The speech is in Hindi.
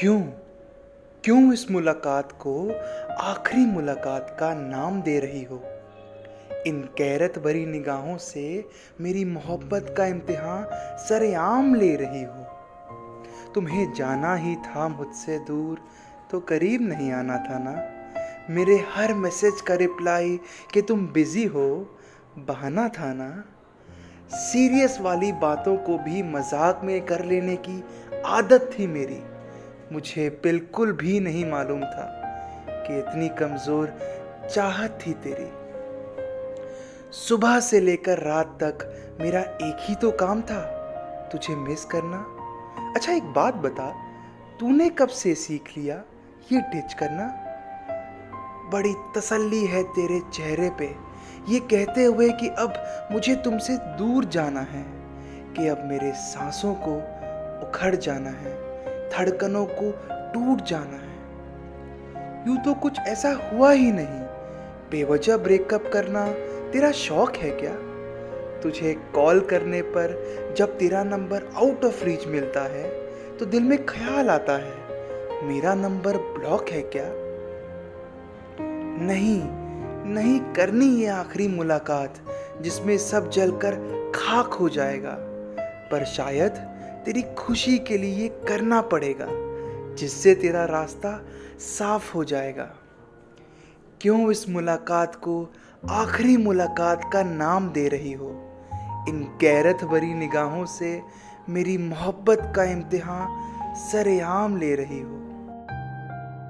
क्यों? क्यों इस मुलाकात को आखिरी मुलाकात का नाम दे रही हो? इन कैरत भरी निगाहों से मेरी मोहब्बत का इम्तिहान सरेआम ले रही हो। तुम्हें जाना ही था मुझसे दूर तो करीब नहीं आना था ना? मेरे हर मैसेज का रिप्लाई कि तुम बिज़ी हो, बहाना था ना? सीरियस वाली बातों को भी मज़ाक में कर लेने की आदत थी मेरी। मुझे बिल्कुल भी नहीं मालूम था कि इतनी कमज़ोर चाहत थी तेरी। सुबह से लेकर रात तक मेरा एक ही तो काम था, तुझे मिस करना। अच्छा एक बात बता, तूने कब से सीख लिया ये डिच करना? बड़ी तसल्ली है तेरे चेहरे पे। ये कहते हुए कि अब मुझे तुमसे दूर जाना है, कि अब मेरे सांसों को उखड़ जाना है। धड़कनों को टूट जाना है। यूँ तो कुछ ऐसा हुआ ही नहीं। बेवजह ब्रेकअप करना तेरा शौक है क्या? तुझे कॉल करने पर जब तेरा नंबर आउट ऑफ़ रीच मिलता है तो दिल में ख्याल आता है, मेरा नंबर ब्लॉक है क्या? नहीं नहीं करनी ये आखिरी मुलाकात, जिसमें सब जलकर खाक हो जाएगा। पर शायद तेरी खुशी के लिए करना पड़ेगा, जिससे तेरा रास्ता साफ़ हो जाएगा। क्यों इस मुलाकात को आखिरी मुलाकात का नाम दे रही हो? इन गैरत भरी निगाहों से मेरी मोहब्बत का इम्तिहान सरेआम ले रही हो।